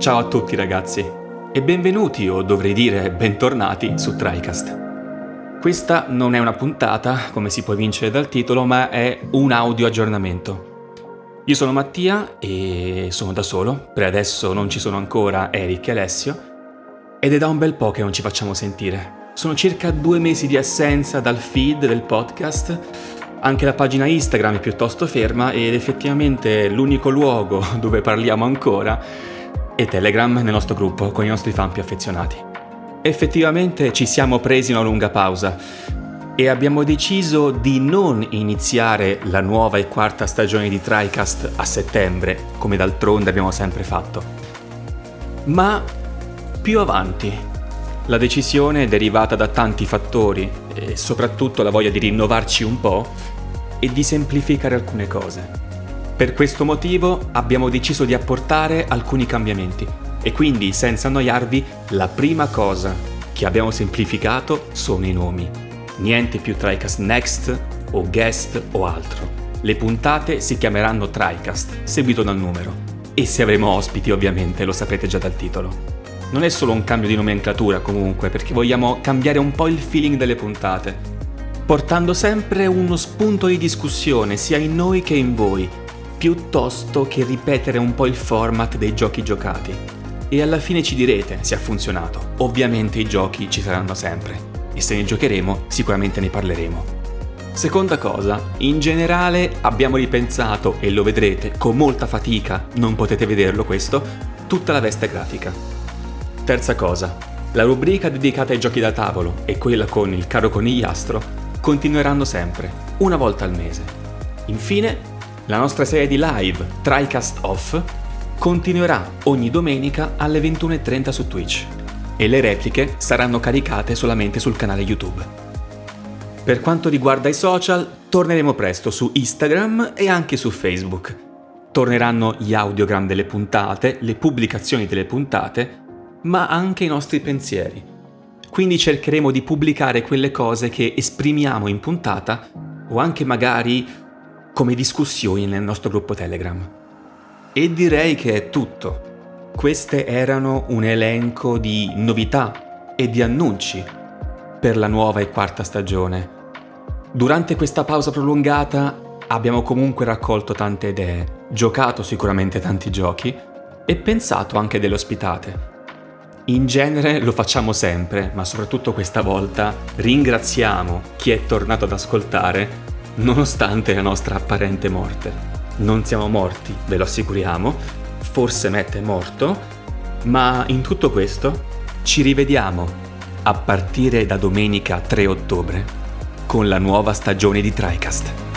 Ciao a tutti ragazzi e benvenuti o dovrei dire bentornati su TriCast. Questa non è una puntata, come si può vincere dal titolo, ma è un audio aggiornamento. Io sono Mattia e sono da solo, per adesso non ci sono ancora Eric e Alessio, ed è da un bel po' che non ci facciamo sentire. Sono circa due mesi di assenza dal feed del podcast, anche la pagina Instagram è piuttosto ferma ed effettivamente l'unico luogo dove parliamo ancora e Telegram nel nostro gruppo con i nostri fan più affezionati. Effettivamente ci siamo presi una lunga pausa e abbiamo deciso di non iniziare la nuova e quarta stagione di TriCast a settembre, come d'altronde abbiamo sempre fatto, ma più avanti. La decisione è derivata da tanti fattori e soprattutto la voglia di rinnovarci un po' e di semplificare alcune cose. Per questo motivo abbiamo deciso di apportare alcuni cambiamenti e quindi, senza annoiarvi, la prima cosa che abbiamo semplificato sono i nomi. Niente più TriCast Next o Guest o altro. Le puntate si chiameranno TriCast, seguito dal numero. E se avremo ospiti, ovviamente, lo saprete già dal titolo. Non è solo un cambio di nomenclatura comunque, perché vogliamo cambiare un po' il feeling delle puntate, portando sempre uno spunto di discussione sia in noi che in voi, piuttosto che ripetere un po' il format dei giochi giocati. E alla fine ci direte se ha funzionato. Ovviamente i giochi ci saranno sempre e se ne giocheremo sicuramente ne parleremo. Seconda cosa, in generale abbiamo ripensato, e lo vedrete con molta fatica, non potete vederlo questo, tutta la veste grafica. Terza cosa, la rubrica dedicata ai giochi da tavolo e quella con il caro conigliastro continueranno sempre, una volta al mese. Infine, la nostra serie di live TriCast Off continuerà ogni domenica alle 21.30 su Twitch e le repliche saranno caricate solamente sul canale YouTube. Per quanto riguarda i social, torneremo presto su Instagram e anche su Facebook. Torneranno gli audiogram delle puntate, le pubblicazioni delle puntate, ma anche i nostri pensieri. Quindi cercheremo di pubblicare quelle cose che esprimiamo in puntata o anche magari come discussioni nel nostro gruppo Telegram. E direi che è tutto. Queste erano un elenco di novità e di annunci per la nuova e quarta stagione. Durante questa pausa prolungata abbiamo comunque raccolto tante idee, giocato sicuramente tanti giochi e pensato anche delle ospitate. In genere lo facciamo sempre, ma soprattutto questa volta ringraziamo chi è tornato ad ascoltare nonostante la nostra apparente morte. Non siamo morti, ve lo assicuriamo, forse Matt è morto, ma in tutto questo ci rivediamo a partire da domenica 3 ottobre con la nuova stagione di TriCast.